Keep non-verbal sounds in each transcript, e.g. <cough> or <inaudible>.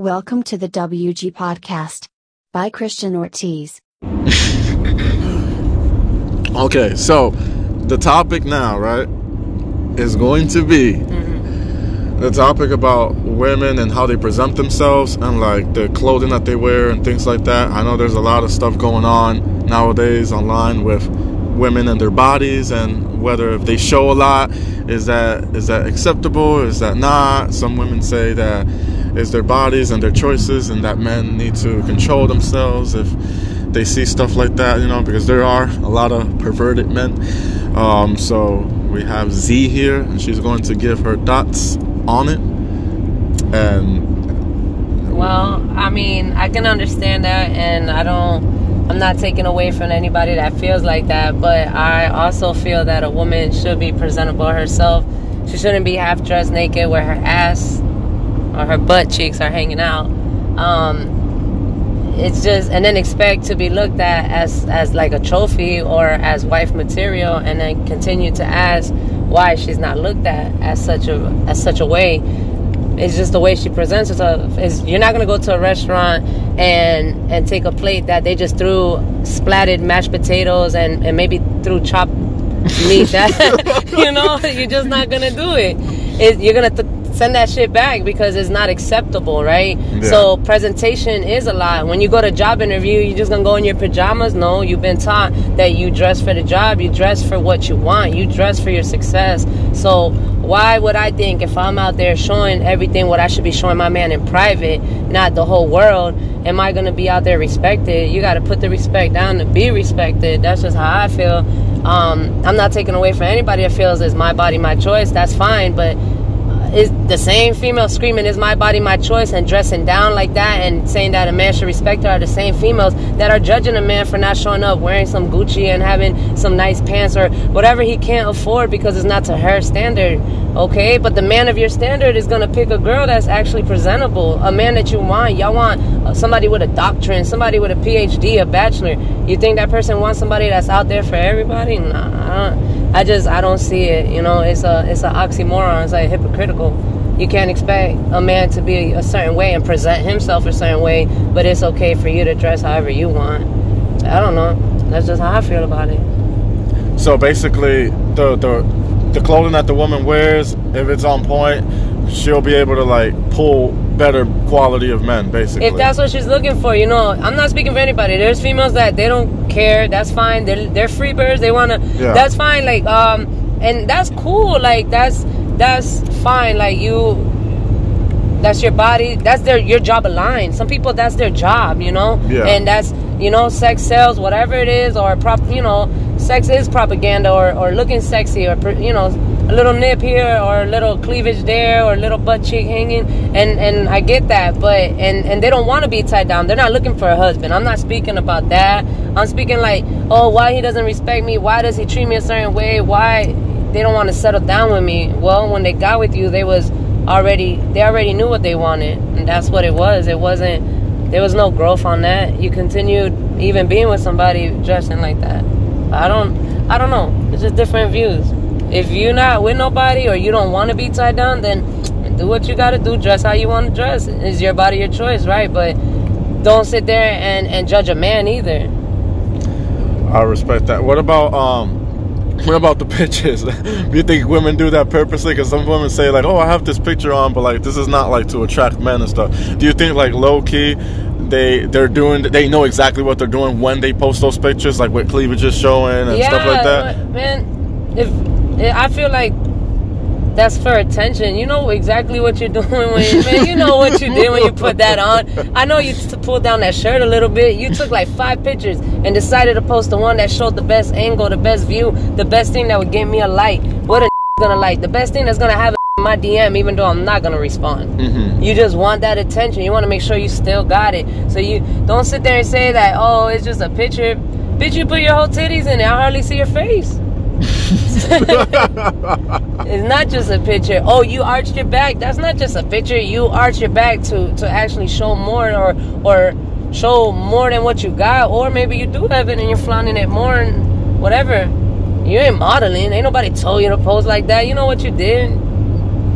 Welcome to the WG Podcast by Christian Ortiz. <laughs> Okay, so the topic now, right, is going to be mm-hmm. the topic about women and how they present themselves and like the clothing that they wear and things like that. I know there's a lot of stuff going on nowadays online with women and their bodies and whether if they show a lot is that is that acceptable is that not some women say that it's their bodies and their choices and that men need to control themselves if they see stuff like that you know because there are a lot of perverted men um, so we have z here and she's going to give her thoughts on it and Well, I mean, I can understand that, and I don't. I'm not taking away from anybody that feels like that, but I also feel that a woman should be presentable herself. She shouldn't be half dressed naked with her ass or her butt cheeks are hanging out. Um, it's just, and then expect to be looked at as as like a trophy or as wife material, and then continue to ask why she's not looked at as such a as such a way it's just the way she presents herself. Is you're not gonna go to a restaurant and and take a plate that they just threw splatted mashed potatoes and and maybe threw chopped meat. That <laughs> you know, <laughs> you're just not gonna do it. it you're gonna th- send that shit back because it's not acceptable, right? So presentation is a lot. When you go to job interview, you're just gonna go in your pajamas. No, you've been taught that you dress for the job. You dress for what you want. You dress for your success. So why would I think if I'm out there showing everything what I should be showing my man in private, not the whole world, am I gonna be out there respected? You gotta put the respect down to be respected. That's just how I feel. Um, I'm not taking away from anybody that feels it's my body, my choice. That's fine, but is the same female screaming "Is my body my choice" and dressing down like that and saying that a man should respect her are the same females that are judging a man for not showing up, wearing some Gucci and having some nice pants or whatever he can't afford because it's not to her standard. Okay, but the man of your standard is gonna pick a girl that's actually presentable, a man that you want. Y'all want uh, somebody with a doctorate, somebody with a PhD, a bachelor. You think that person wants somebody that's out there for everybody? Nah, I, just I don't see it. You know, it's a it's an oxymoron. It's like hypocritical. You can't expect a man to be a certain way and present himself a certain way, but it's okay for you to dress however you want. I don't know. That's just how I feel about it. So basically, the the the clothing that the woman wears, if it's on point, she'll be able to like pull better quality of men. Basically, If that's what she's looking for, you know, I'm not speaking for anybody. There's females that they don't care. That's fine. They're they're free birds. They wanna. Yeah. That's fine. Like um, and that's cool. Like that's that's fine. Like you. That's your body. That's their your job aligned. Some people that's their job, you know. Yeah. And that's you know sex sells whatever it is or prop you know sex is propaganda or or looking sexy or you know a little nip here or a little cleavage there or a little butt cheek hanging. And and I get that but and and they don't want to be tied down. They're not looking for a husband. I'm not speaking about that. I'm speaking like oh why he doesn't respect me? Why does he treat me a certain way? Why they don't want to settle down with me? Well when they got with you they was already they already knew what they wanted and that's what it was. It wasn't there was no growth on that. You continued even being with somebody dressing like that I don't I don't know. It's just different views. If you're not with nobody or you don't want to be tied down then do what you got to do. Dress how you want to dress. It's your body your choice right? But don't sit there and and judge a man either. I respect that. What about um? What about the pictures? <laughs> do you think women do that purposely? Because some women say like, "Oh, I have this picture on, but like this is not like to attract men and stuff." Do you think like low key, they they're doing they know exactly what they're doing when they post those pictures, like with cleavages showing and stuff like that? Man, if I feel like that's for attention. You know exactly what you're <laughs> doing when you, man. You know what you did when you put that on. I know you t- pulled down that shirt a little bit. You took like five pictures and decided to post the one that showed the best angle, the best view, the best thing that would give me a like. What a <laughs> gonna like? The best thing that's gonna have in my DM, even though I'm not gonna respond. Mm-hmm. You just want that attention. You want to make sure you still got it. So you don't sit there and say that, oh, it's just a picture. Bitch, you put your whole titties in it. I hardly see your face. <laughs> it's not just a picture. Oh, you arched your back. That's not just a picture. You arch your back to to actually show more or or show more than what you got. Or maybe you do have it and you're flaunting it more and whatever. You ain't modeling. Ain't nobody told you to pose like that. You know what you did.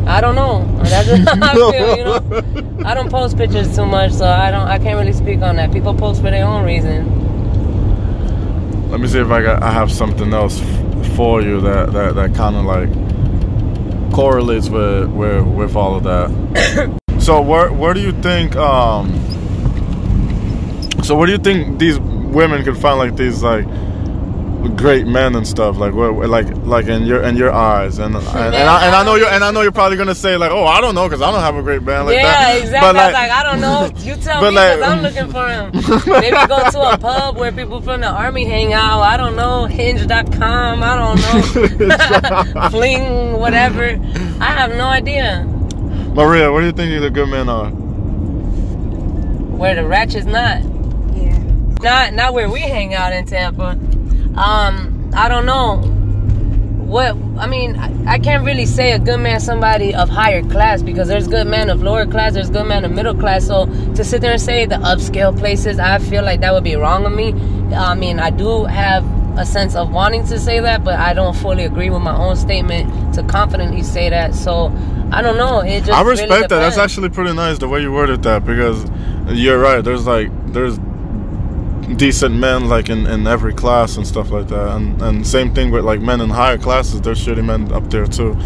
I don't know. That's <laughs> how I feel, you know. I don't post pictures too much, so I don't. I can't really speak on that. People post for their own reason. Let me see if I got. I have something else for you that that, that kind of like correlates with with with all of that. <coughs> so where where do you think? um So where do you think these women could find like these like great men and stuff like where, like like in your in your eyes and <laughs> and, and, I, and I know you and I know you're probably gonna say like oh I don't know because I don't have a great man like yeah, that exactly. but I was like, I don't know. You <laughs> tell but me like- because I'm looking for him. <laughs> Maybe go to a pub where people from the army hang out. I don't know. Hinge.com. I don't know. Fling, whatever. I have no idea Maria what do you think the good men are where the ratchet's not. Yeah. Not not where we hang out in Tampa. Um, I don't know. What I mean, I, I can't really say a good man somebody of higher class because there's good men of lower class, there's good men of middle class. So to sit there and say the upscale places, I feel like that would be wrong of me. I mean, I do have a sense of wanting to say that, but I don't fully agree with my own statement to confidently say that. So I don't know. It just I really respect that. That's actually pretty nice the way you worded that because you're right. There's like there's decent men like in, in every class and stuff like that, and and same thing with like men in higher classes. There's shitty men up there too.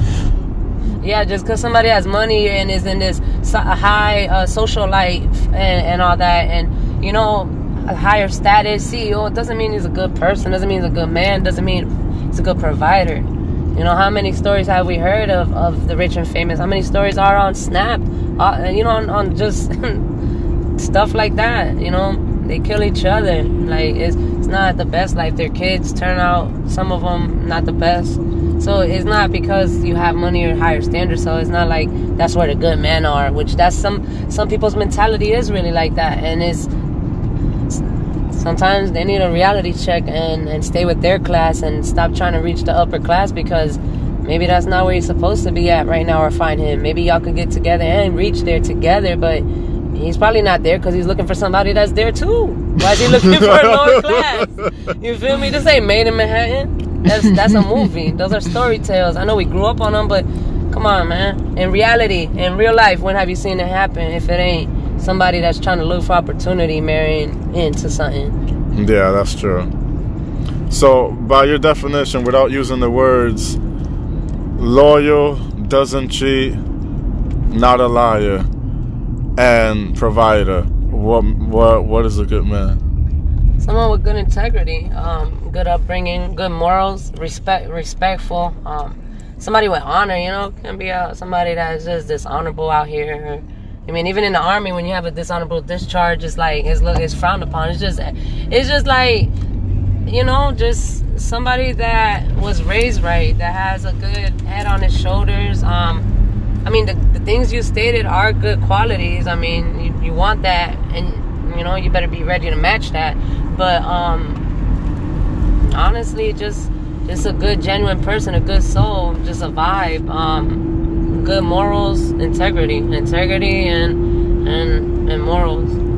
Yeah, just because somebody has money and is in this high uh, social life and, and all that, and you know, a higher status CEO, doesn't mean he's a good person. Doesn't mean he's a good man. Doesn't mean he's a good provider. You know, how many stories have we heard of, of the rich and famous? How many stories are on Snap? Uh, you know, on, on just <laughs> stuff like that. You know, they kill each other. Like it's it's not the best life. Their kids turn out some of them not the best. So it's not because you have money or higher standards. So it's not like that's where the good men are. Which that's some some people's mentality is really like that, and it's sometimes they need a reality check and and stay with their class and stop trying to reach the upper class because maybe that's not where he's supposed to be at right now or find him. Maybe y'all could get together and reach there together, but he's probably not there because he's looking for somebody that's there too. Why is he looking <laughs> for a lower class? You feel me? This ain't Maid in Manhattan. That's that's a movie. Those are story tales. I know we grew up on them, but come on, man. In reality, in real life, when have you seen it happen? If it ain't somebody that's trying to look for opportunity, marrying into something. Yeah, that's true. So, by your definition, without using the words loyal, doesn't cheat, not a liar, and provider, what what what is a good man? someone with good integrity, um, good upbringing, good morals, respect, respectful. Um, somebody with honor, you know, can be uh, somebody that's just dishonorable out here. I mean, even in the army, when you have a dishonorable discharge, it's like it's look it's frowned upon. It's just it's just like you know, just somebody that was raised right, that has a good head on his shoulders. Um, I mean, the, the things you stated are good qualities. I mean, you, you want that, and you know, you better be ready to match that. But um, honestly, just just a good, genuine person, a good soul, just a vibe. Um, good morals, integrity, integrity, and and and morals.